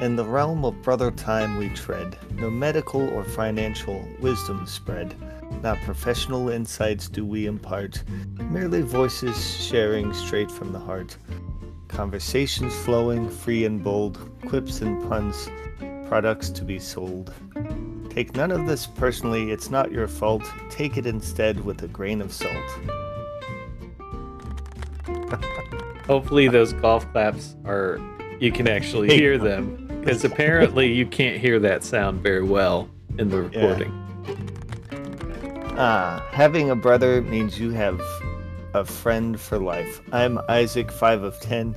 In the realm of brother time we tread, no medical or financial wisdom spread, not professional insights do we impart, merely voices sharing straight from the heart. Conversations flowing, free and bold, quips and puns, products to be sold. Take none of this personally, it's not your fault. Take it instead with a grain of salt. Hopefully, those golf claps are you can actually hear them because apparently you can't hear that sound very well in the recording. Ah, having a brother means you have a friend for life. I'm Isaac, five of ten,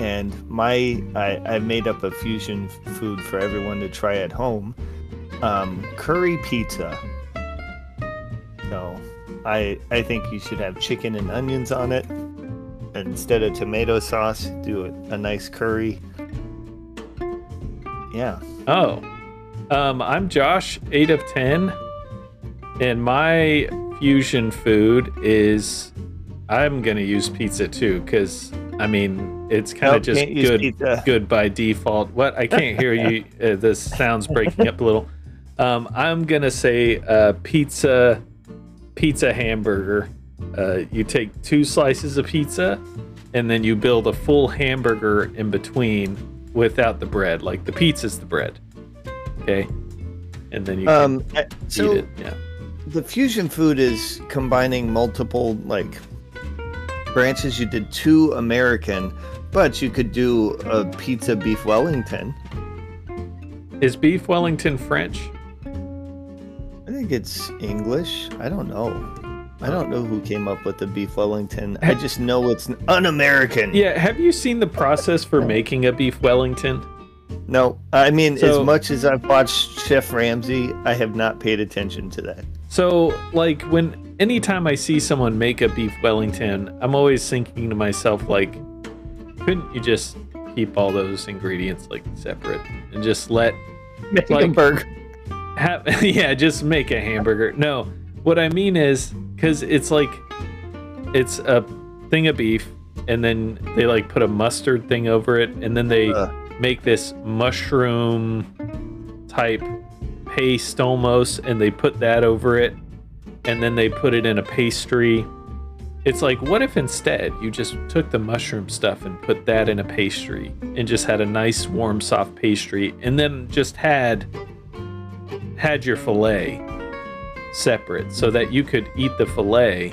and my I, I made up a fusion food for everyone to try at home. Um, curry pizza. So, I I think you should have chicken and onions on it instead of tomato sauce. Do a, a nice curry. Yeah. Oh, um, I'm Josh, eight of ten, and my fusion food is I'm gonna use pizza too, because I mean it's kind of Nope, just good, pizza. good by default. What I can't hear you. Uh, the sounds breaking up a little. Um, I'm gonna say uh, pizza, pizza hamburger. Uh, you take two slices of pizza, and then you build a full hamburger in between without the bread. Like the pizza's the bread. Okay, and then you can Um. uh, So eat it. Yeah. the fusion food is combining multiple like branches. You did two American, but you could do a pizza beef Wellington. Is beef Wellington French? I think it's English. I don't know. I don't know who came up with the beef Wellington. I just know it's un-American. Yeah. Have you seen the process for making a beef Wellington? No, I mean, So- as much as I've watched Chef Ramsay, I have not paid attention to that. So, like, when anytime I see someone make a beef Wellington, I'm always thinking to myself, like, couldn't you just keep all those ingredients like separate and just let Make a burger. have yeah, just make a hamburger. No, what I mean is because it's like it's a thing of beef, and then they like put a mustard thing over it, and then they Uh. make this mushroom type paste almost, and they put that over it, and then they put it in a pastry. It's like, what if instead you just took the mushroom stuff and put that in a pastry and just had a nice warm soft pastry and then just had had your fillet separate so that you could eat the fillet.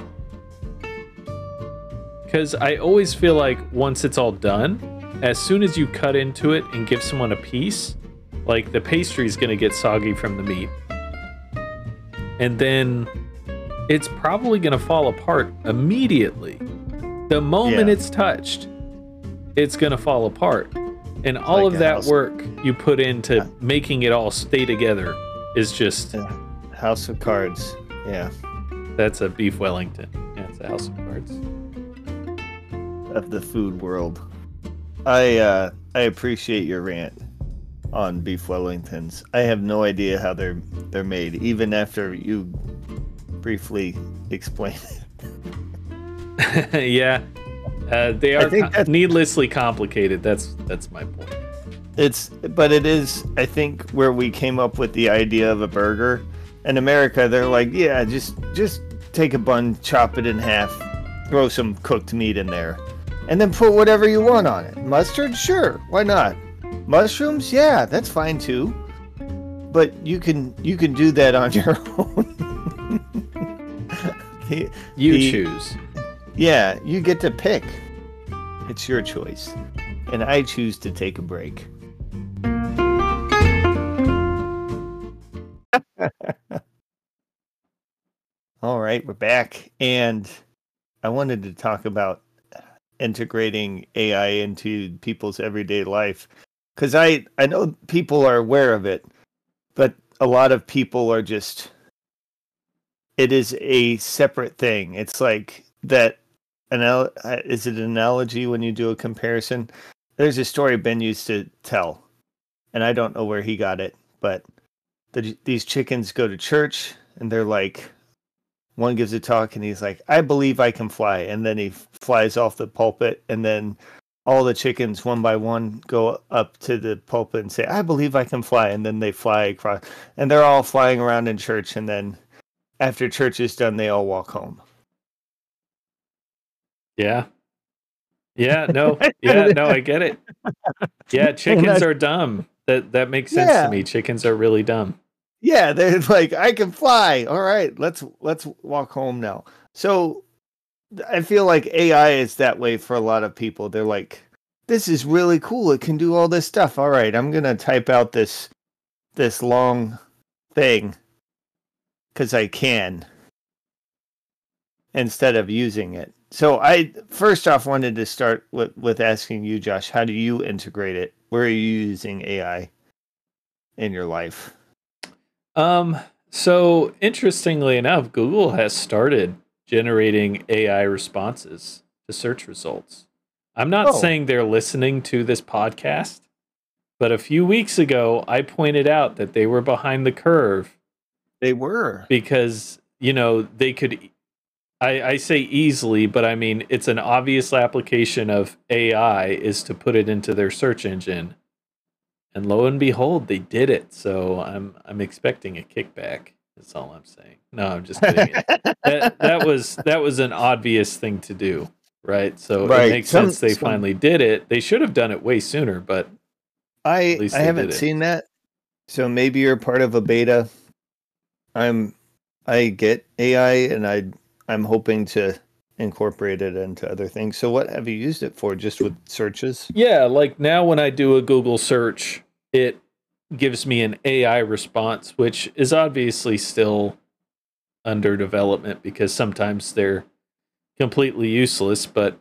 Because I always feel like once it's all done, as soon as you cut into it and give someone a piece, like the pastry is going to get soggy from the meat. And then it's probably going to fall apart immediately. The moment Yeah. it's touched, it's going to fall apart. And all like of that house- work you put into Yeah. making it all stay together is just House of Cards. Yeah, that's a beef Wellington. Yeah, it's a house of cards. of the food world. I uh, I appreciate your rant on beef Wellingtons. I have no idea how they're they're made, even after you briefly explained it. yeah, uh, they are think co- needlessly complicated. That's that's my point. It's but it is I think where we came up with the idea of a burger. In America, they're like, yeah, just just take a bun, chop it in half, throw some cooked meat in there, and then put whatever you want on it. Mustard, sure, why not? Mushrooms, yeah, that's fine too. But you can you can do that on your own. The- You the- choose. Yeah, you get to pick. It's your choice. And I choose to take a break. All right, we're back. And I wanted to talk about integrating AI into people's everyday life. Because I, I know people are aware of it, but a lot of people are just, it is a separate thing. It's like that anal- is it an analogy when you do a comparison? There's a story Ben used to tell, and I don't know where he got it, but the, these chickens go to church and they're like, one gives a talk and he's like, I believe I can fly. And then he flies off the pulpit and then all the chickens one by one go up to the pulpit and say, "I believe I can fly," and then they fly across, and they're all flying around in church, and then after church is done, they all walk home. Yeah. Yeah, no. Yeah, no, I get it. Yeah, chickens are dumb. That that makes sense Yeah. to me. Chickens are really dumb. Yeah, they're like, I can fly. All right, let's let's walk home now. So I feel like AI is that way for a lot of people. They're like, this is really cool. It can do all this stuff. All right, I'm gonna type out this this long thing because I can instead of using it. So I first off wanted to start with with asking you, Josh, how do you integrate it? Where are you using AI in your life? Um, so interestingly enough, Google has started generating AI responses to search results. I'm not Oh. saying they're listening to this podcast, but a few weeks ago, I pointed out that they were behind the curve They were. because, you know, they could. I, I say easily, but I mean, it's an obvious application of AI is to put it into their search engine. And lo and behold, they did it. So I'm I'm expecting a kickback. That's all I'm saying. No, I'm just kidding. that that was that was an obvious thing to do, right? So Right. it makes Some- sense they some- finally did it. They should have done it way sooner, but I least I haven't seen that. So maybe you're part of a beta. I'm I get AI and I I'm hoping to incorporate it into other things. So what have you used it for? Just with searches? yeah, like now when I do a Google search, it gives me an AI response, which is obviously still under development because sometimes they're completely useless, but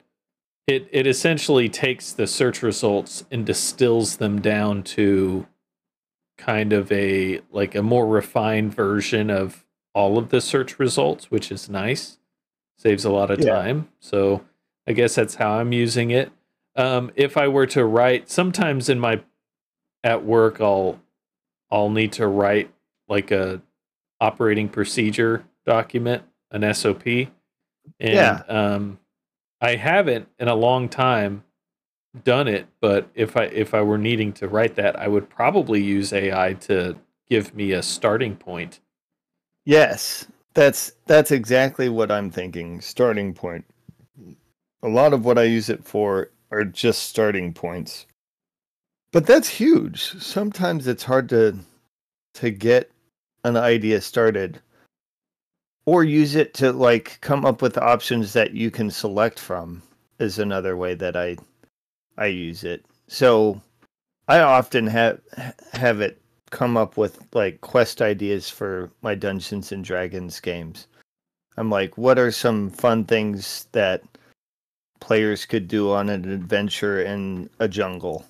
it it essentially takes the search results and distills them down to kind of a like a more refined version of all of the search results, which is nice. Saves a lot of Yeah. time. So I guess that's how I'm using it. Um, if I were to write, sometimes in my at work, I'll I'll need to write like a operating procedure document, an SOP, and Yeah. um, I haven't in a long time done it. But if I if I were needing to write that, I would probably use AI to give me a starting point. Yes. That's that's exactly what I'm thinking. Starting point. A lot of what I use it for are just starting points. But that's huge. Sometimes it's hard to to get an idea started or use it to like come up with options that you can select from is another way that I I use it. So I often have have it come up with like quest ideas for my Dungeons and Dragons games. I'm like, what are some fun things that players could do on an adventure in a jungle?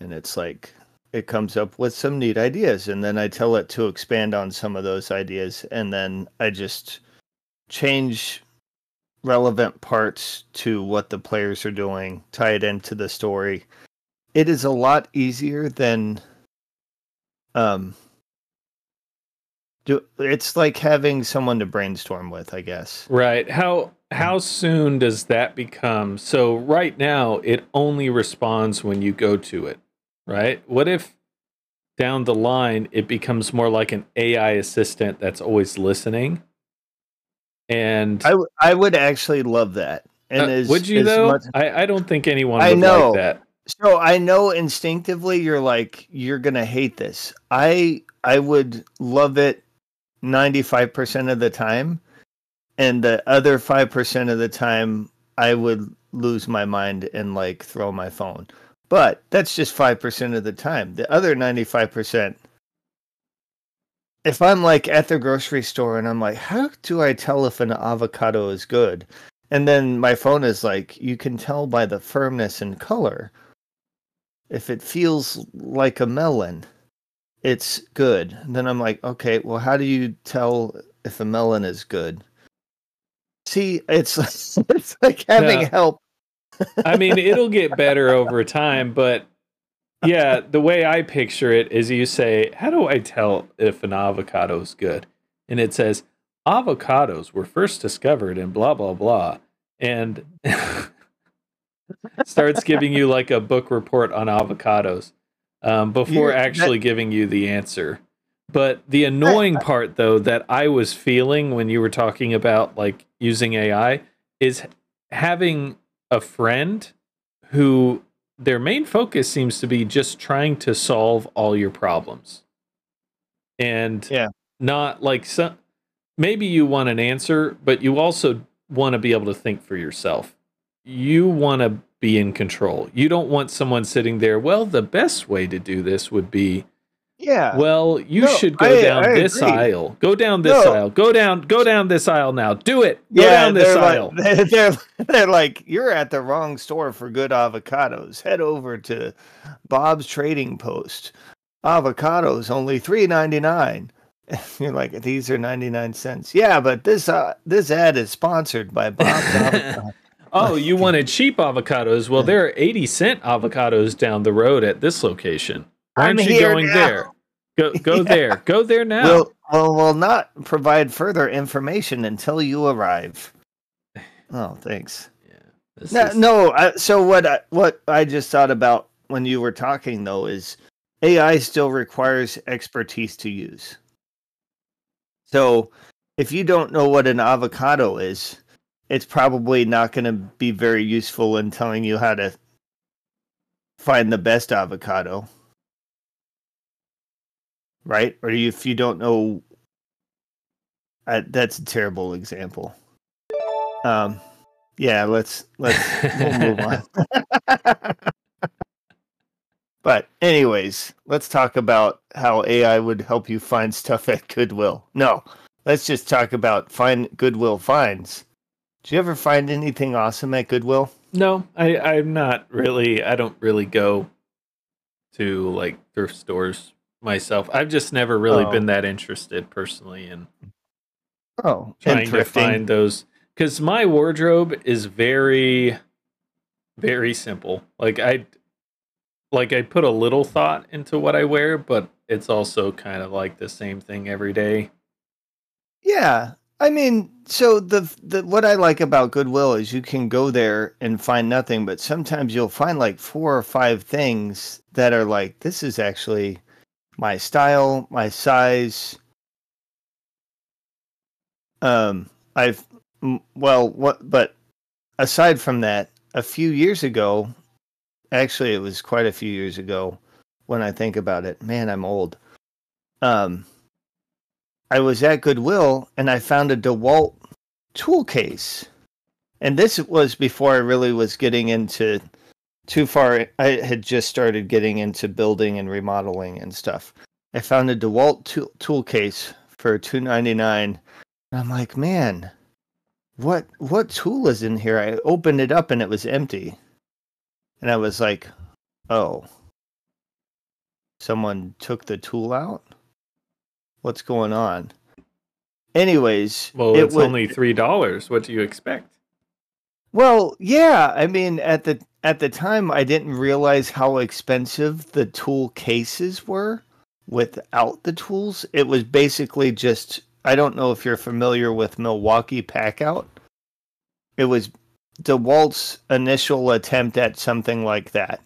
And it's like it comes up with some neat ideas and then I tell it to expand on some of those ideas and then I just change relevant parts to what the players are doing, tie it into the story. It is a lot easier than um do it's like having someone to brainstorm with, I guess. Right. How how soon does that become? So right now it only responds when you go to it, right? What if down the line it becomes more like an AI assistant that's always listening? And I w- I would actually love that. And uh, as, would you as though? much- I, I don't think anyone I would know. like that. so I know instinctively you're like you're gonna hate this. I I would love it ninety five percent of the time, and the other five percent of the time I would lose my mind and like throw my phone. But that's just five percent of the time. The other ninety five percent. If I'm like at the grocery store and I'm like, how do I tell if an avocado is good? And then my phone is like, you can tell by the firmness and color. If it feels like a melon, it's good. And then I'm like, okay, well, how do you tell if a melon is good? See, it's it's like having Yeah. help. I mean, it'll get better over time, but yeah, the way I picture it is you say, How do I tell if an avocado is good? And it says, Avocados were first discovered in blah, blah, blah. And starts giving you like a book report on avocados um, before Yeah, that- actually giving you the answer. But the annoying part, though, that I was feeling when you were talking about like using AI is having a friend who their main focus seems to be just trying to solve all your problems. And Yeah. not like some maybe you want an answer, but you also want to be able to think for yourself. You want to be in control. You don't want someone sitting there, well, the best way to do this would be Yeah. well, you No, should go I- down I this agree. aisle. Go down this No. aisle. Go down go down this aisle now. Do it. Go yeah, down this they're aisle. Like, they're, they're like, you're at the wrong store for good avocados. Head over to Bob's Trading Post. Avocados only three ninety nine. You're like, these are ninety nine cents. Yeah, but this uh, this ad is sponsored by Bob's Oh, you wanted cheap avocados? Well, there are 80 cent avocados down the road at this location. Why I'm aren't you here going now. there? Go go Yeah. there. Go there now. Will will will not provide further information until you arrive. Oh, thanks. This No, is- no. I, so what? I, what I just thought about when you were talking though is AI still requires expertise to use. So if you don't know what an avocado is, it's probably not going to be very useful in telling you how to find the best avocado, right? Or if you don't know, uh, that's a terrible example. Um, yeah, let's let's we'll move on. but anyways, let's talk about how AI would help you find stuff at Goodwill. No, let's just talk about find Goodwill finds. Did you ever find anything awesome at Goodwill? No, I, I'm not really. I don't really go to like thrift stores myself. I've just never really Oh. been that interested personally in Oh, trying to find those because my wardrobe is very, very simple. Like I, like I put a little thought into what I wear, but it's also kind of like the same thing every day. Yeah. I mean, so the the what I like about Goodwill is you can go there and find nothing, but sometimes you'll find like four or five things that are like this is actually my style, my size. Um I've well, what but aside from that, a few years ago, actually it was quite a few years ago when I think about it. Man, I'm old. Um I was at Goodwill and I found a DeWalt tool case. And this was before I really was getting into too far. I had just started getting into building and remodeling and stuff. I found a DeWalt tool, tool case for two ninety nine. I'm like, man, what what tool is in here? I opened it up and it was empty. And I was like, oh, someone took the tool out? What's going on? Anyways, Well, it it's wa- only three dollars. What do you expect? well, yeah. I mean, at the at the time, I didn't realize how expensive the tool cases were without the tools. It was basically just. I don't know if you're familiar with Milwaukee Packout. It was DeWalt's initial attempt at something like that,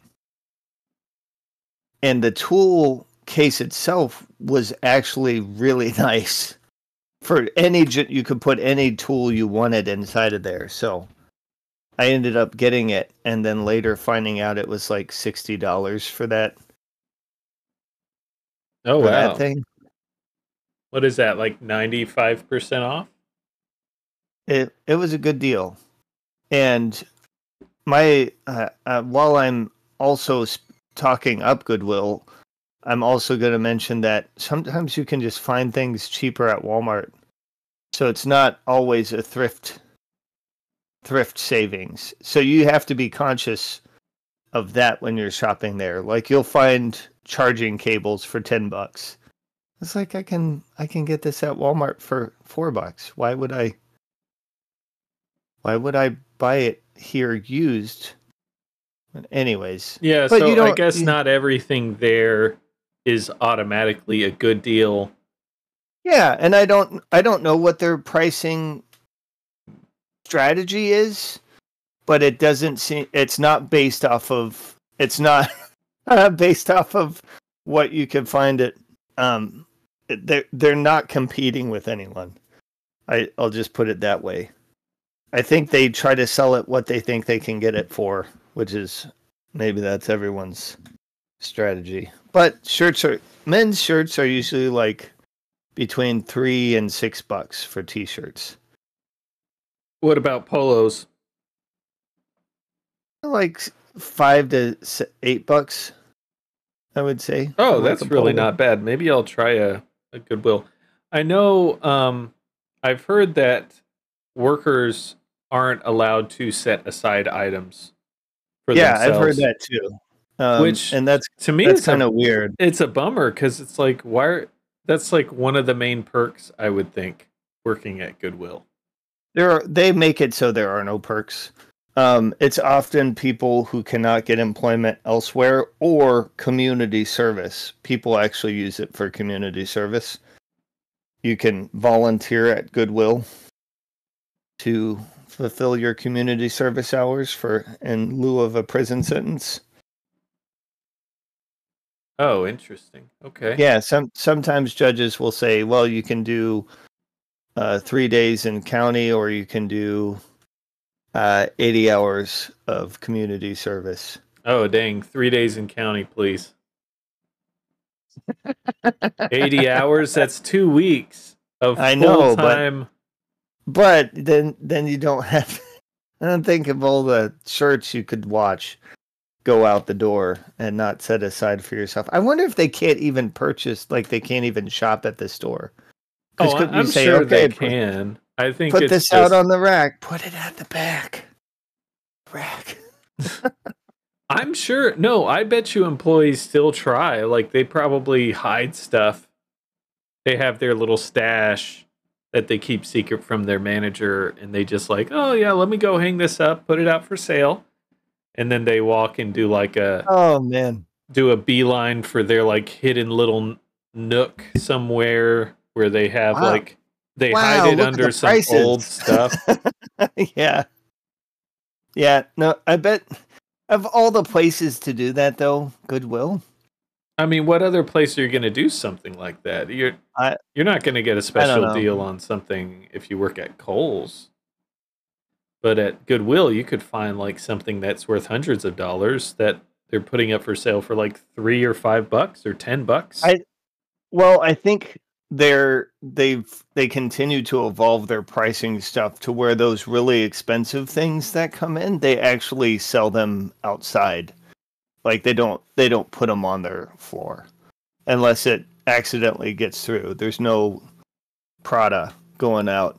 and the tool case itself was actually really nice. For any, you could put any tool you wanted inside of there. So I ended up getting it, and then later finding out it was like sixty dollars for that, Oh wow! that thing. What is that? Like ninety five percent off? It it was a good deal, and my uh, uh, while I'm also sp- talking up Goodwill, I'm also going to mention that sometimes you can just find things cheaper at Walmart, so it's not always a thrift thrift savings. So you have to be conscious of that when you're shopping there. Like you'll find charging cables for 10 bucks. It's like I can I can get this at Walmart for 4 bucks. Why would I Why would I buy it here used? Anyways, Yeah, But so you I guess you- not everything there is automatically a good deal. Yeah, and I don't I don't know what their pricing strategy is, but it doesn't seem it's not based off of it's not based off of what you can find it um they're they're not competing with anyone. I i'll just put it that way. I think they try to sell it what they think they can get it for which is maybe that's everyone's strategy. But shirts are men's shirts are usually like between three and six bucks for t-shirts What about polos? like five to eight bucks i would say Oh, for like that's really polo. not bad. Maybe I'll try a, a Goodwill. I know um, I've heard that workers aren't allowed to set aside items for yeah themselves. i've heard that too um, Which and that's To me, that's it's kind of weird it's a bummer because it's like why? Are, that's like one of the main perks I would think working at Goodwill. There are, they make it so there are no perks um, it's often people who cannot get employment elsewhere or community service people actually use it for community service you can volunteer at goodwill to fulfill your community service hours for in lieu of a prison sentence Oh, interesting. Okay. Yeah, some sometimes judges will say, well, you can do uh, three days in county, or you can do uh, eighty hours of community service. Oh, dang. Three days in county, please. 80 hours? That's two weeks of I know, but- But then, then you don't have. I don't think of all the shirts you could watch go out the door and not set aside for yourself. I wonder if they can't even purchase, like they can't even shop at the store. Oh, I'm say, sure they "Okay, put- can. I think Put this just, out on the rack. Put it at the back. Rack. I'm sure. No, I bet you employees still try. Like they probably hide stuff. They have their little stash that they keep secret from their manager, and they just like, oh yeah, let me go hang this up, put it out for sale, and then they walk and do like a Oh man. do a beeline for their like hidden little nook somewhere where they have Wow. like they Wow, hide it under some prices. old stuff. yeah. Yeah, no, I bet of all the places to do that though, Goodwill. I mean, what other place are you going to do something like that? You're I- you're not going to get a special deal on something if you work at Kohl's. But at Goodwill, you could find like something that's worth hundreds of dollars that they're putting up for sale for like 3 or 5 bucks or 10 bucks. I- Well, I think they're they've they continue to evolve their pricing stuff to where those really expensive things that come in, they actually sell them outside. Like they don't they don't put them on their floor unless it accidentally gets through. There's no Prada going out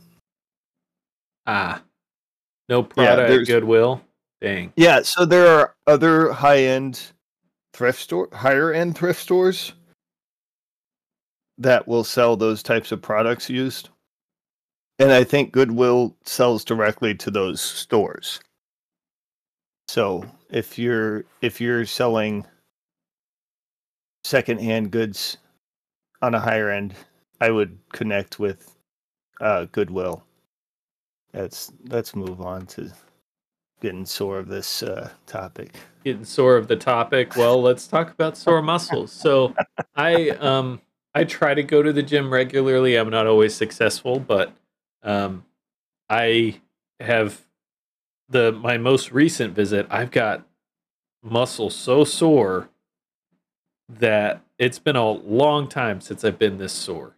ah. No Prada at Goodwill. Dang. Yeah, so there are other high end thrift store, higher end thrift stores that will sell those types of products used. And I think Goodwill sells directly to those stores. So if you're if you're selling secondhand goods on a higher end, I would connect with uh, Goodwill. Let's let's move on to getting sore of this uh, topic. getting sore of the topic well let's talk about sore muscles so i um i try to go to the gym regularly i'm not always successful but um i have the my most recent visit i've got muscles so sore that it's been a long time since i've been this sore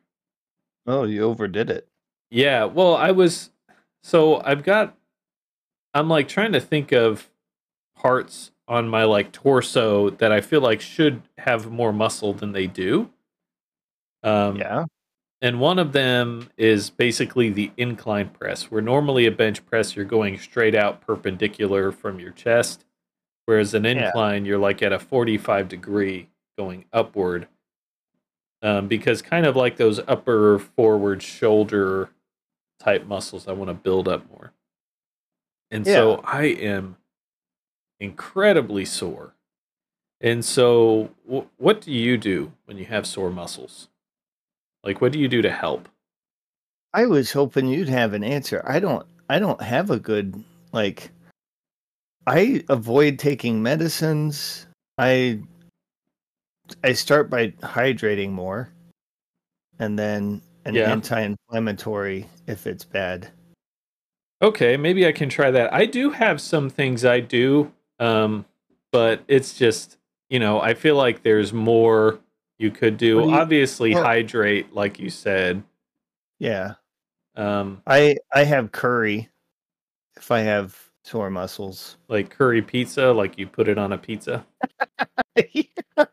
Oh, you overdid it. yeah, well, I was so I've got I'm like trying to think of parts on my like torso that I feel like should have more muscle than they do. Um Yeah. and one of them is basically the incline press, where normally a bench press you're going straight out perpendicular from your chest, whereas an Yeah. incline you're like at a 45 degree going upward. Um, because kind of like those upper forward shoulder type muscles, I want to build up more. And so I am incredibly sore. And so, wh- what do you do when you have sore muscles? Like, what do you do to help? I was hoping you'd have an answer. I don't I don't have a good like I avoid taking medicines. I I start by hydrating more, and then an Yeah. anti-inflammatory if it's bad. Okay, maybe I can try that. I do have some things I do, um, but it's just you know I feel like there's more you could do. Do you- Obviously, well- hydrate, like you said. Yeah, Um, I I have curry if I have sore muscles. like curry pizza, like you put it on a pizza.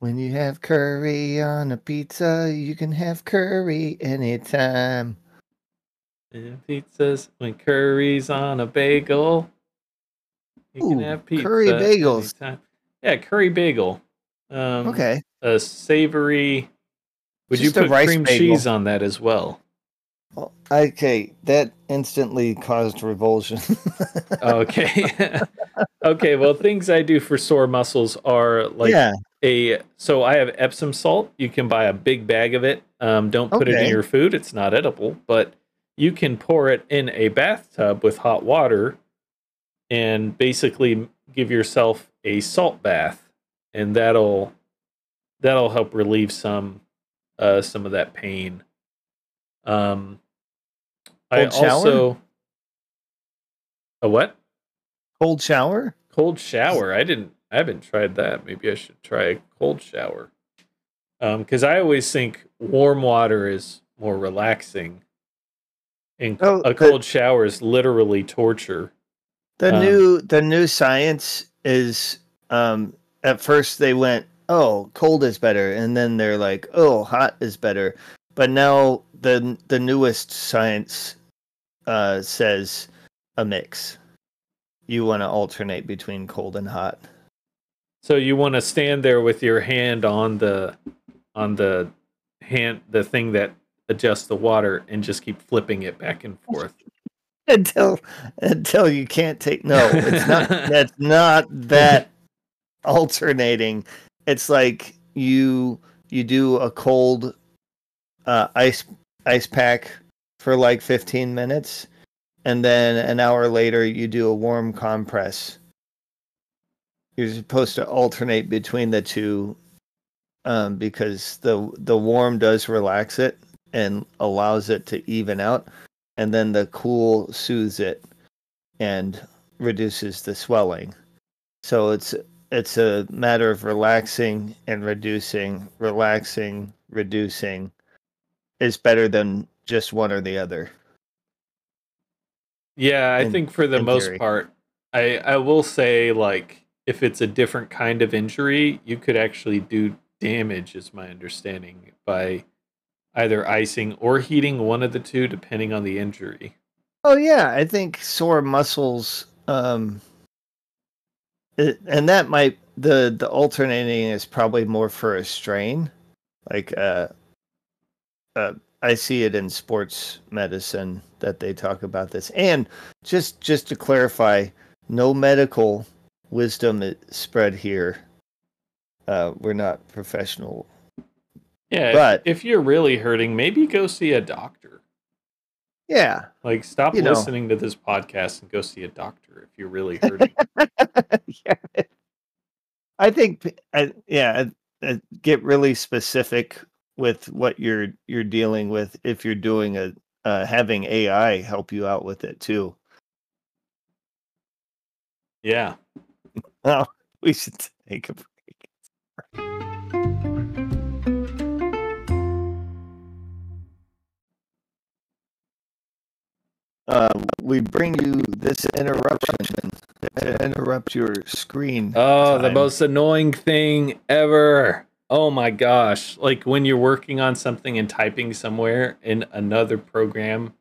When you have curry on a pizza, you can have curry anytime. And pizzas when curry's on a bagel. You can have pizza. curry bagels. anytime. Yeah, curry bagel. Um, Okay. A savory. Would Just you put cream bagel. cheese on that as well? Well, okay, that instantly caused revulsion. Okay. okay. Well, things I do for sore muscles are like yeah. a. So I have Epsom salt. You can buy a big bag of it. Um, don't put it in your food. It's not edible, but you can pour it in a bathtub with hot water, and basically give yourself a salt bath, and that'll that'll help relieve some uh, some of that pain. Um, I Cold shower? also a what? Cold shower? Cold shower. I didn't. I haven't tried that. Maybe I should try a cold shower. Um, because I always think warm water is more relaxing, and Oh, a the- cold shower is literally torture. The Um, new the new science is um at first they went, "Oh, cold is better." And then they're like, "Oh, hot is better." But now the the newest science uh says a mix. You want to alternate between cold and hot. So you want to stand there with your hand on the on the hand the thing that adjusts the water and just keep flipping it back and forth. until until you can't take no it's not that's not that alternating it's like you you do a cold uh ice ice pack for like 15 minutes and then an hour later you do a warm compress you're supposed to alternate between the two um because the the warm does relax it and allows it to even out and then the cool soothes it and reduces the swelling. So it's it's a matter of relaxing and reducing, relaxing, reducing is better than just one or the other. Yeah, I In- think for the most theory. part, I I will say like if it's a different kind of injury, you could actually do damage, is my understanding, by either icing or heating one of the two, depending on the injury. Oh yeah, I think sore muscles um and that might the the alternating is probably more for a strain. Like uh uh I see it in sports medicine that they talk about this. And just just to clarify, no medical wisdom is spread here. Uh we're not professional. Yeah, But- if, if you're really hurting, maybe go see a doctor. Yeah. Like stop You know. listening to this podcast and go see a doctor if you're really hurting. yeah. I think I, yeah, get really specific with what you're you're dealing with if you're doing a uh, having AI help you out with it too. yeah. Oh, we should take a break. Um, we bring you this interruption to interrupt your screen. Oh, the most annoying thing ever. Oh my gosh. Like when you're working on something and typing somewhere in another program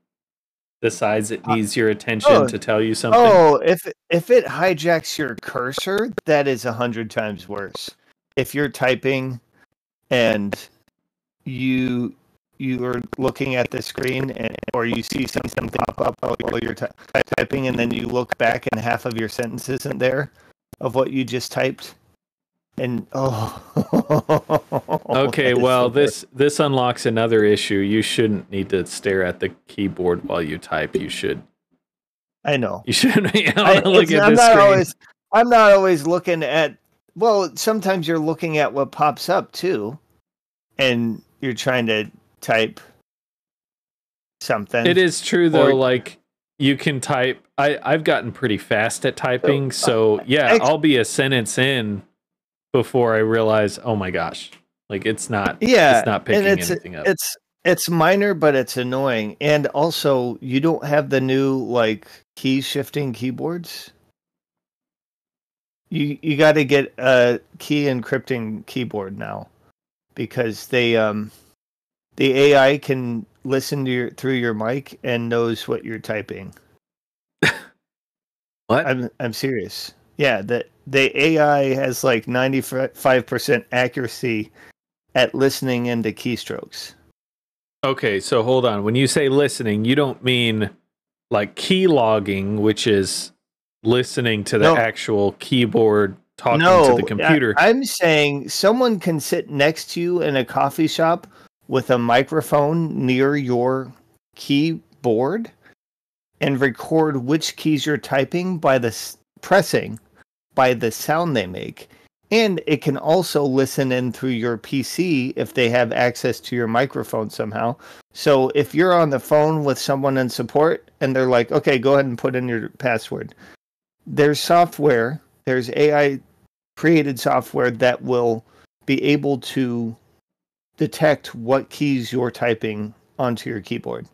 decides it needs your attention oh. to tell you something. Oh, if if it hijacks your cursor, that is a hundred times worse. If you're typing and you you are looking at the screen and or you see something pop up while you're ty- typing and then you look back and half of your sentence isn't there of what you just typed and oh okay, well the this this unlocks another issue. You shouldn't need to stare at the keyboard while you type. You should I know. You shouldn't be able I, look at I'm not screen. always. I'm not always looking at. Well, sometimes you're looking at what pops up too, and you're trying to type something. It is true though, Or- like you can type I, I've gotten pretty fast at typing, so yeah, I'll be a sentence in before I realize, oh my gosh. Like it's not Yeah, it's not picking it's anything up. it's it's minor, but it's annoying. And also, you don't have the new like key shifting keyboards. You you got to get a key encrypting keyboard now, because they um the AI can listen to your through your mic and knows what you're typing. what? I'm I'm serious. Yeah, the the AI has like ninety five percent accuracy at listening into keystrokes. Okay, so hold on. When you say listening, you don't mean like key logging, which is listening to the No. actual keyboard talking no, to the computer. I, am saying someone can sit next to you in a coffee shop with a microphone near your keyboard and record which keys you're typing by the s- pressing by the sound they make. And it can also listen in through your PC if they have access to your microphone somehow. So if you're on the phone with someone in support and they're like, okay, go ahead and put in your password, there's software, there's AI created software that will be able to detect what keys you're typing onto your keyboard.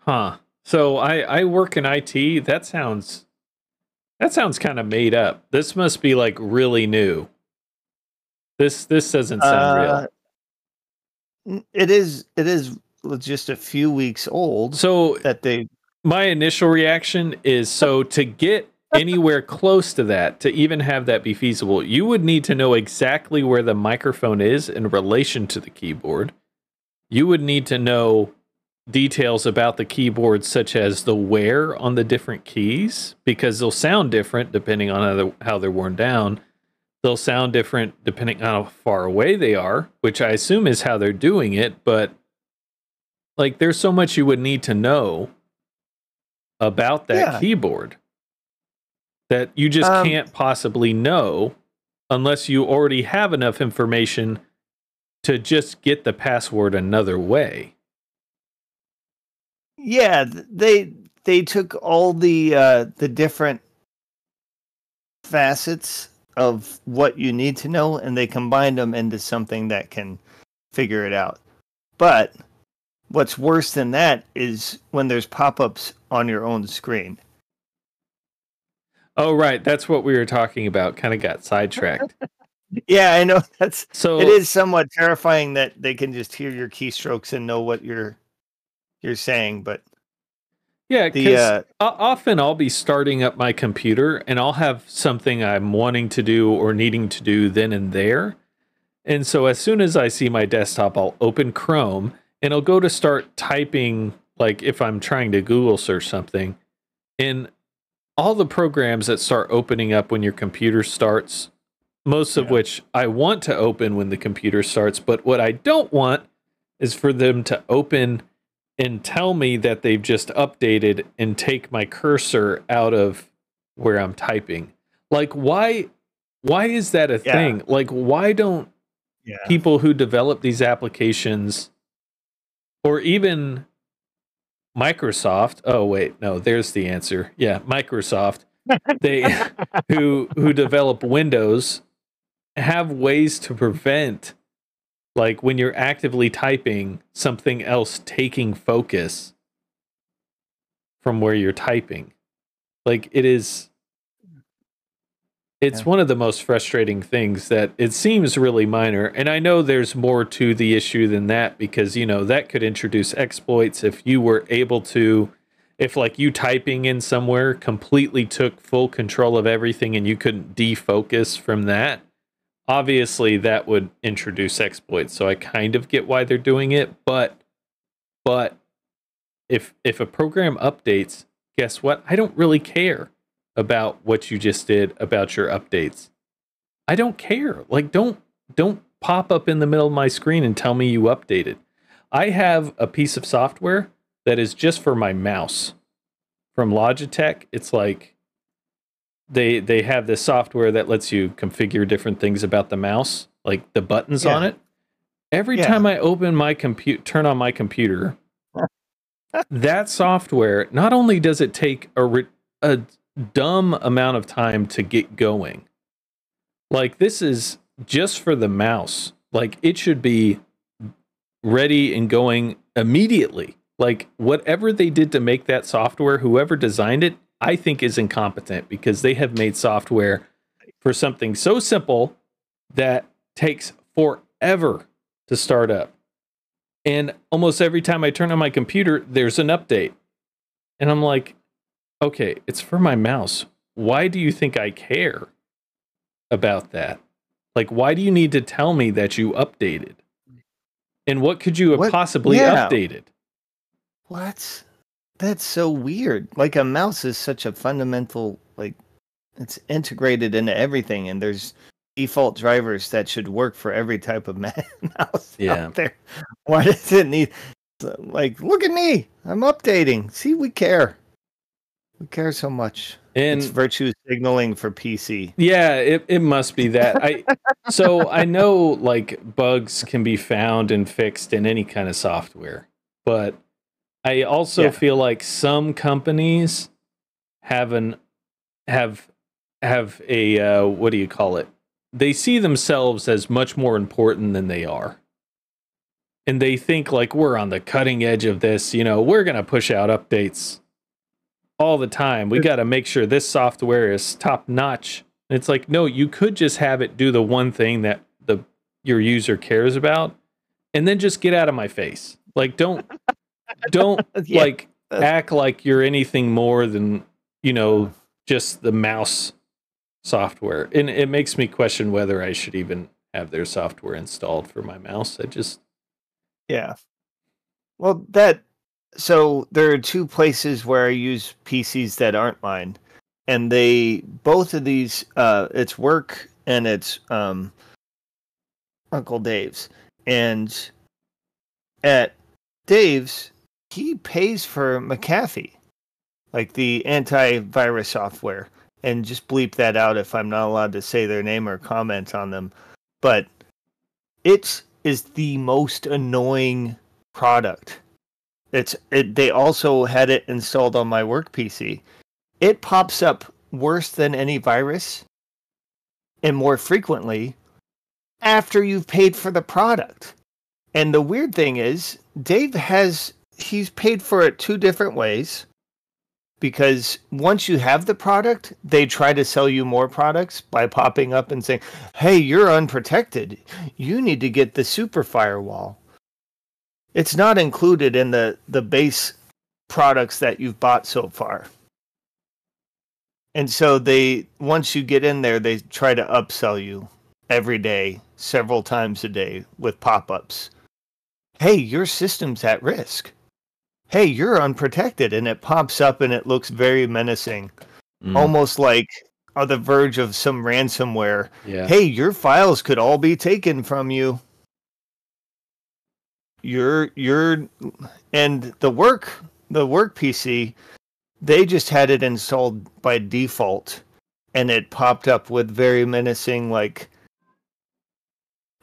Huh. So I I work in IT. That sounds that sounds kind of made up. This must be like really new. This this doesn't sound real. Uh, n- It is it is just a few weeks old So that they my initial reaction is so to get anywhere close to that, to even have that be feasible, you would need to know exactly where the microphone is in relation to the keyboard. You would need to know details about the keyboard, such as the wear on the different keys, because they'll sound different depending on how they're, worn down. They'll sound different depending on how far away they are, which I assume is how they're doing it. But like, there's so much you would need to know about that Yeah. keyboard that you just Um, can't possibly know unless you already have enough information to just get the password another way. yeah they they took all the uh the different facets of what you need to know and they combined them into something that can figure it out but what's worse than that is when there's pop-ups on your own screen Oh, right. That's what we were talking about. Kind of got sidetracked. yeah i know that's So it is somewhat terrifying that they can just hear your keystrokes and know what you're you're saying but yeah, because uh often I'll be starting up my computer and I'll have something I'm wanting to do or needing to do then and there. And so as soon as I see my desktop, I'll open Chrome and I'll go to start typing, like if I'm trying to Google search something. And all the programs that start opening up when your computer starts, most of Yeah. which I want to open when the computer starts, but what I don't want is for them to open and tell me that they've just updated and take my cursor out of where I'm typing. Like why why is that a Yeah. thing? Like why don't yeah people who develop these applications or even Microsoft, oh wait, no, there's the answer. Yeah, Microsoft. They who who develop Windows have ways to prevent like when you're actively typing something else taking focus from where you're typing. Like it is it's Yeah. one of the most frustrating things that it seems really minor and I know there's more to the issue than that because you know that could introduce exploits if you were able to if like you typing in somewhere completely took full control of everything and you couldn't defocus from that obviously that would introduce exploits. So i kind of get why they're doing it but but if if a program updates guess what? I don't really care about what you just did about your updates i don't care like don't don't pop up in the middle of my screen and tell me you updated i have a piece of software that is just for my mouse from Logitech. It's like they they have this software that lets you configure different things about the mouse, like the buttons Yeah. on it. Every Yeah. time I open my compute turn on my computer, that software not only does it take a a dumb amount of time to get going. Like this is just for the mouse. Like it should be ready and going immediately. Like whatever they did to make that software, whoever designed it, I think is incompetent because they have made software for something so simple that takes forever to start up. And almost every time I turn on my computer, there's an update. And I'm like, okay, it's for my mouse. Why do you think I care about that? Like, why do you need to tell me that you updated? And what could you have What- possibly yeah. updated? What? That's so weird. Like a mouse is such a fundamental like it's integrated into everything and there's default drivers that should work for every type of mouse Yeah. out there. Why does it need like look at me. I'm updating. See, we care. We cares so much. And it's virtue signaling for PC. Yeah, it, it must be that. I so I know like bugs can be found and fixed in any kind of software, but I also Yeah. feel like some companies have an have have a uh, what do you call it? They see themselves as much more important than they are. And they think like we're on the cutting edge of this, you know, we're going to push out updates all the time. We got to make sure this software is top notch. And it's like, no, you could just have it do the one thing that the your user cares about, and then just get out of my face. Like, don't don't Yeah, like act like you're anything more than you know just the mouse software. And it makes me question whether I should even have their software installed for my mouse. I just Yeah. Well, that so there are two places where I use PCs that aren't mine, and they both of these uh, it's work and it's um, Uncle Dave's, and at Dave's he pays for McAfee, like the antivirus software, and just bleep that out if I'm not allowed to say their name or comment on them, but it is the most annoying product. It's it, they also had it installed on my work PC. It pops up worse than any virus and more frequently after you've paid for the product. And the weird thing is Dave has he's paid for it two different ways because once you have the product, they try to sell you more products by popping up and saying, "Hey, you're unprotected. You need to get the super firewall." It's not included in the the base products that you've bought so far. And so they once you get in there, they try to upsell you every day, several times a day with pop-ups. Hey, your system's at risk. Hey, you're unprotected and it pops up and it looks very menacing, mm, almost like on the verge of some ransomware yeah. hey your files could all be taken from you your your and the work the work pc they just had it installed by default and it popped up with very menacing like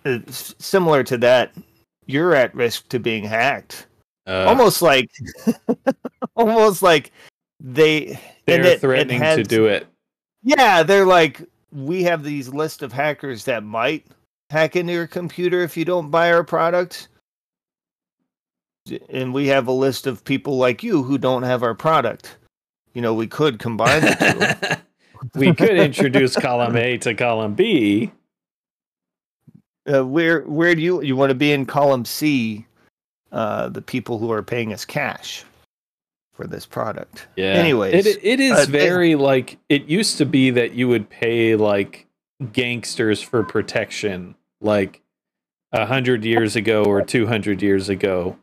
it's similar to that you're at risk to being hacked Uh, almost like almost like they they're it- it threatening to do it. yeah, they're like, we have these list of hackers that might hack into your computer if you don't buy our product. And we have a list of people like you who don't have our product. You know, we could combine the two. we could introduce column A to column B. Uh, where where do you you want to be in column C? Uh, the people who are paying us cash for this product. Yeah. Anyways, it it is uh, very like it used to be that you would pay like gangsters for protection, like a hundred years ago or two hundred years ago.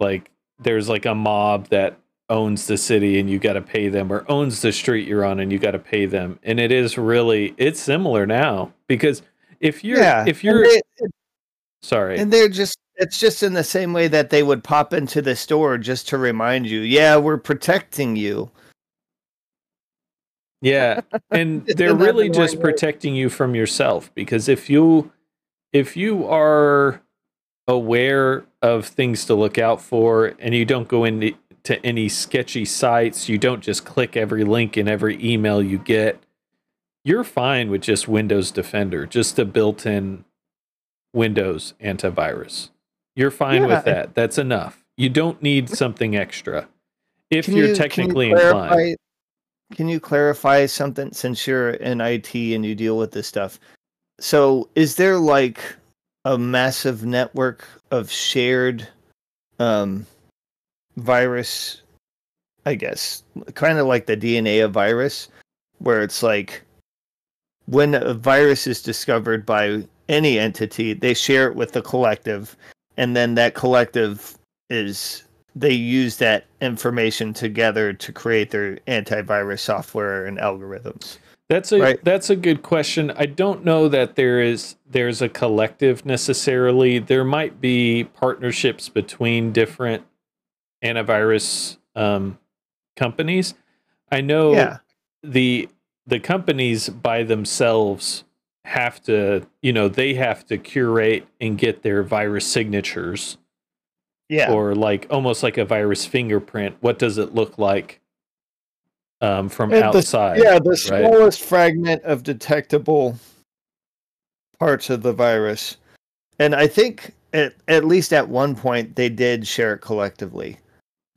Like there's like a mob that owns the city and you got to pay them, or owns the street you're on and you got to pay them. And it is really it's similar now because if you're yeah, if you're they- sorry and they're just it's just in the same way that they would pop into the store just to remind you, yeah, we're protecting you. Yeah, and they're really just word? protecting you from yourself because if you if you are aware of things to look out for and you don't go into any sketchy sites, you don't just click every link in every email you get, you're fine with just Windows Defender, just a built-in Windows antivirus. You're fine Yeah. with that. That's enough. You don't need something extra. If Can you're you- can you technically inclined. clarify- Can you clarify something since you're in IT and you deal with this stuff? So, is there like a massive network of shared um, virus? I guess kind of like the DNA of virus, where it's like when a virus is discovered by any entity, they share it with the collective, and then that collective is they use that information together to create their antivirus software and algorithms. That's a Right. that's a good question. I don't know that there is there's a collective necessarily. There might be partnerships between different antivirus um, companies. I know Yeah. the the companies by themselves have to, you know, they have to curate and get their virus signatures Yeah. or like almost like a virus fingerprint. What does it look like um, from And the- outside? yeah, the right? smallest fragment of detectable parts of the virus. And I think at, at least at one point they did share it collectively.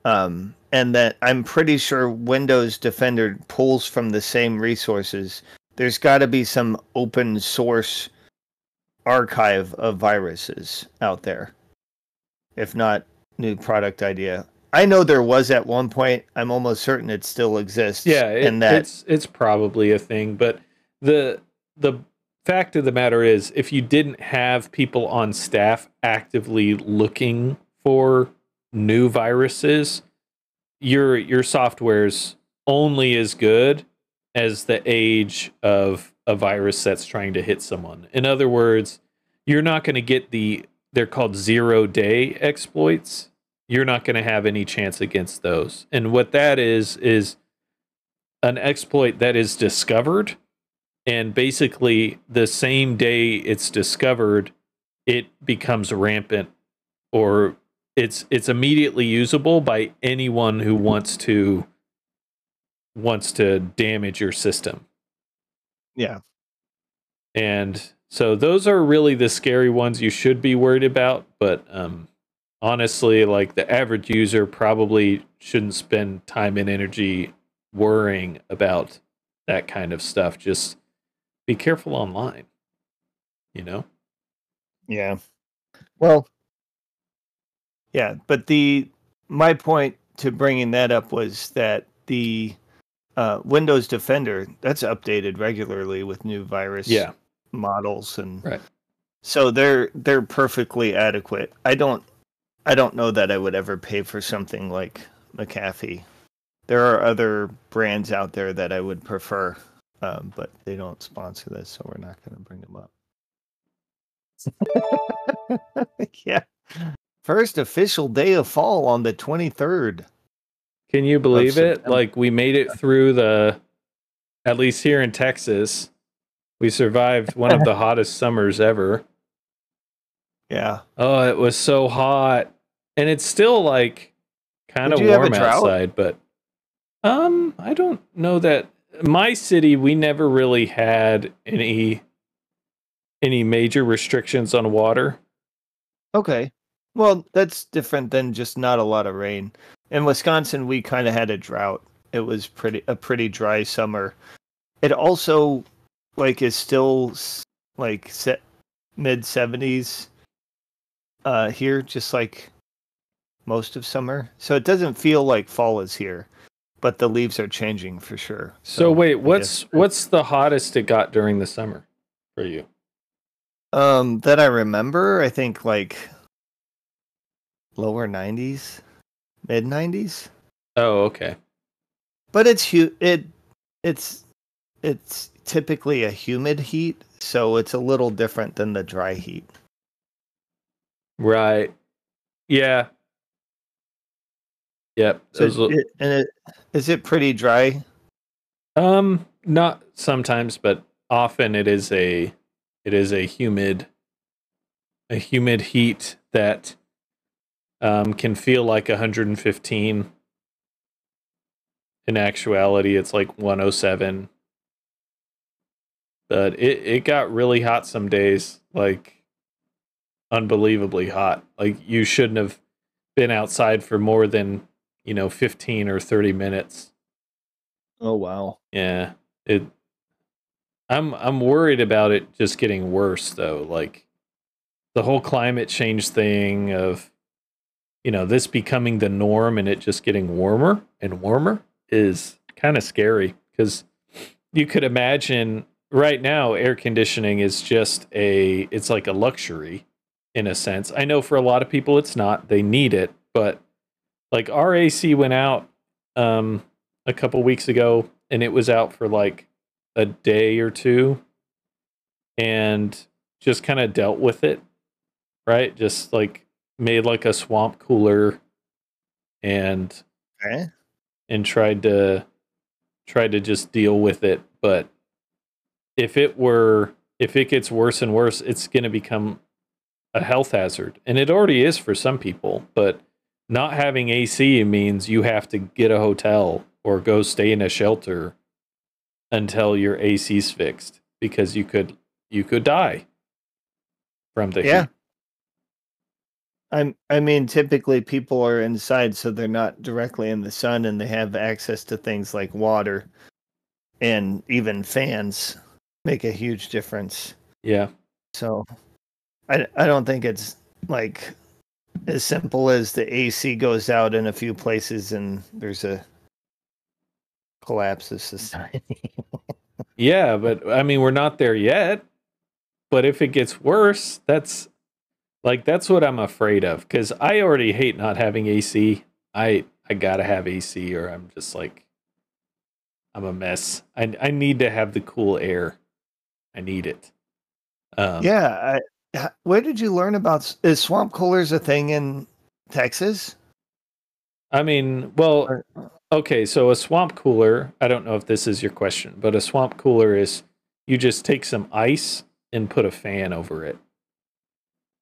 Um, and that I'm pretty sure Windows Defender pulls from the same resources. There's got to be some open source archive of viruses out there. If not, new product idea. I know there was at one point. I'm almost certain it still exists. Yeah, it, and that it's it's probably a thing, but the the fact of the matter is, if you didn't have people on staff actively looking for new viruses, your your software's only as good as the age of a virus that's trying to hit someone. In other words, you're not going to get the they're called zero day exploits. You're not going to have any chance against those. And what that is is an exploit that is discovered and basically the same day it's discovered it becomes rampant or it's it's immediately usable by anyone who wants to wants to damage your system yeah. and so those are really the scary ones you should be worried about but um honestly like the average user probably shouldn't spend time and energy worrying about that kind of stuff just be careful online you know Yeah. Well, yeah, but the my point to bringing that up was that the uh, Windows Defender that's updated regularly with new virus yeah models and Right. so they're they're perfectly adequate. I don't I don't know that I would ever pay for something like McAfee. There are other brands out there that I would prefer, um, but they don't sponsor this, so we're not going to bring them up. yeah. First official day of fall on the 23rd. Can you believe it? Like we made it through the at least here in Texas. We survived one of the hottest summers ever. Yeah. Oh, it was so hot. And it's still like kind of you have a warm outside, but um I don't know that my city we never really had any any major restrictions on water. Okay. Well, that's different than just not a lot of rain. In Wisconsin, we kind of had a drought. It was pretty a pretty dry summer. It also like is still like set mid 70s uh here just like most of summer. So it doesn't feel like fall is here, but the leaves are changing for sure. So, wait, what's what's the hottest it got during the summer for you? um that I remember, I think like lower 90s, mid 90s. Oh, okay. but it's hu- it it's it's typically a humid heat so it's a little different than the dry heat Right. Yeah. Yep. So those will- it, and it, is it pretty dry? Um, not sometimes, but often it is a it is a humid a humid heat that um, can feel like 115. In actuality, it's like 107. But it, it got really hot some days, like unbelievably hot. Like you shouldn't have been outside for more than, you know, 15 or 30 minutes. Oh wow. Yeah, it. I'm I'm worried about it just getting worse though. Like the whole climate change thing of, you know, this becoming the norm and it just getting warmer and warmer is kind of scary because you could imagine right now air conditioning is just a it's like a luxury in a sense. I know for a lot of people it's not. They need it, but like our AC went out um a couple weeks ago and it was out for like a day or two and just kind of dealt with it right just like made like a swamp cooler and Okay. and tried to tried to just deal with it but if it were if it gets worse and worse it's going to become a health hazard and it already is for some people but not having AC means you have to get a hotel or go stay in a shelter until your AC's fixed because you could you could die from the Yeah. heat. I'm I mean typically people are inside so they're not directly in the sun and they have access to things like water and even fans make a huge difference. Yeah. So I I don't think it's like as simple as the AC goes out in a few places and there's a collapse of society. Yeah, but I mean we're not there yet. But if it gets worse, that's like that's what I'm afraid of cuz I already hate not having AC. I I got to have AC or I'm just like I'm a mess. I I need to have the cool air. I need it. Um yeah, where did you learn about is swamp coolers a thing in Texas? I mean, well, Okay, so a swamp cooler, I don't know if this is your question, but a swamp cooler is you just take some ice and put a fan over it.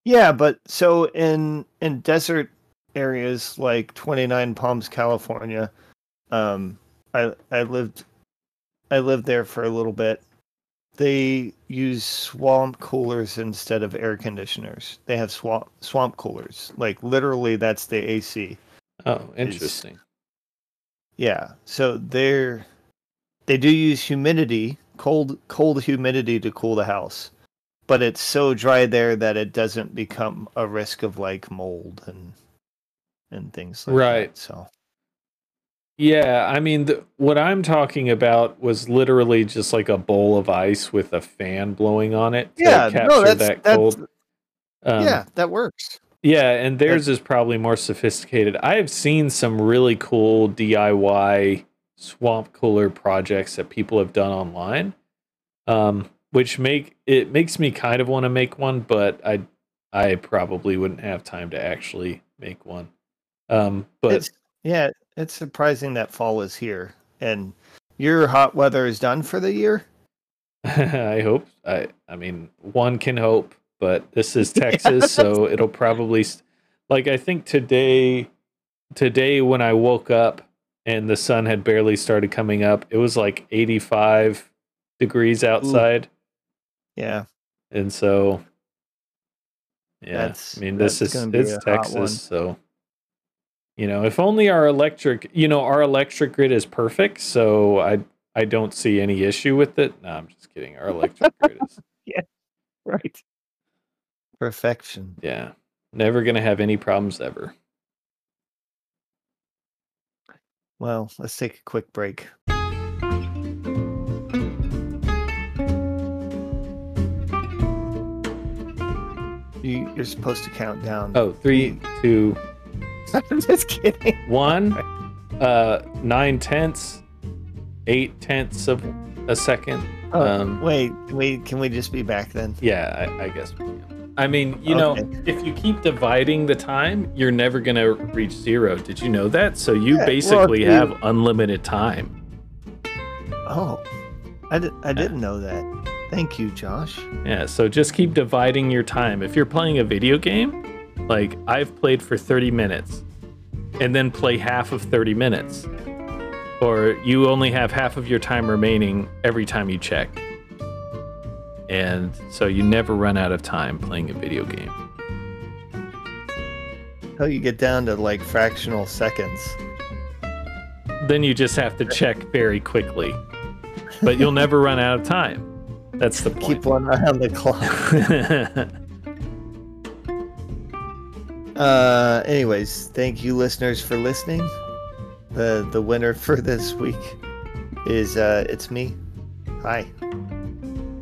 Yeah, but so in in desert areas like 29 Palms, California, um I I lived I lived there for a little bit. They use swamp coolers instead of air conditioners. They have swamp swamp coolers. Like literally that's the AC. Oh, interesting. Yeah. So they're they do use humidity, cold cold humidity to cool the house. But it's so dry there that it doesn't become a risk of like mold and and things like Right. that. So Yeah, I mean, the, what I'm talking about was literally just like a bowl of ice with a fan blowing on it to Yeah, capture no, that's that that's cold. Um, yeah, that works. Yeah, and theirs is probably more sophisticated. I have seen some really cool DIY swamp cooler projects that people have done online, um, which make it makes me kind of want to make one, but I I probably wouldn't have time to actually make one. Um, but yeah, it's surprising that fall is here and your hot weather is done for the year. I hope I I mean one can hope, but this is Texas, so it'll probably s- like I think today today when I woke up and the sun had barely started coming up, it was like 85 degrees outside. Yeah. And so yeah, That's- I mean this is it's a hot one. Texas, so you know, if only our electric, you know, our electric grid is perfect, so I I don't see any issue with it. No, I'm just kidding. Our electric grid is yeah, Right. Perfection. Yeah. Never going to have any problems ever. Well, let's take a quick break. You, you're supposed to count down. Oh, three, mm. two, I'm just kidding. one. Uh, nine tenths, eight tenths of a second. Oh, Um, wait, can we can we just be back then? Yeah, I, I guess we can. I mean, you know, if you keep dividing the time, you're never going to reach zero. Did you know that? So you Yeah, well, basically you- have unlimited time. Oh, I, di- I didn't know that. Thank you, Josh. Yeah, so just keep dividing your time. If you're playing a video game, like I've played for 30 minutes and then play half of 30 minutes. Or you only have half of your time remaining every time you check. And so you never run out of time playing a video game. How you get down to like fractional seconds. Then you just have to check very quickly. But you'll never run out of time. That's the point. Keep one eye on the clock. Uh, anyways, thank you, listeners, for listening. the The winner for this week is uh, it's me. Hi,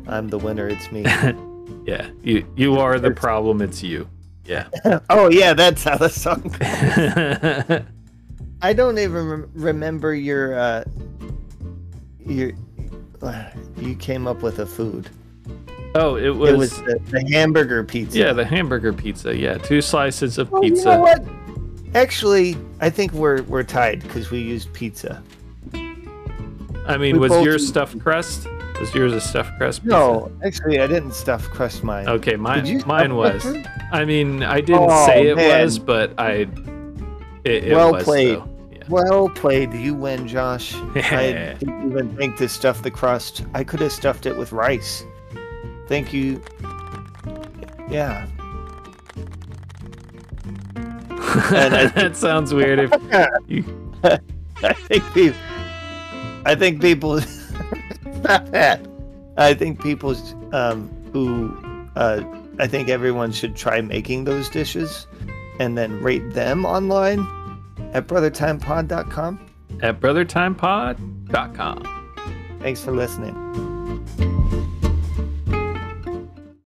I'm the winner. It's me. yeah, you you are the problem, it's you. Yeah. oh yeah, that's how the song. goes. I don't even rem- remember your uh, your. You came up with a food. Oh, it was, it was the, the hamburger pizza. Yeah, the hamburger pizza. Yeah, two slices of Oh, pizza. You know what? Actually, I think we're we're tied because we used pizza. I mean, We was your stuffed crust? Was yours a stuffed crust pizza? No, actually, I didn't stuff crust mine. Okay, mine mine was. crust? I mean, I didn't Oh, say it man. was, but I. It, it Well was, played. though. Well played. You win, Josh. I didn't even think to stuff the crust. I could have stuffed it with rice. Thank you. Yeah. That sounds weird. If you, I think people. I think people. Stop that. I think people um, who. Uh, I think everyone should try making those dishes, and then rate them online at brothertimepod.com. at brothertimepod.com. Thanks for listening.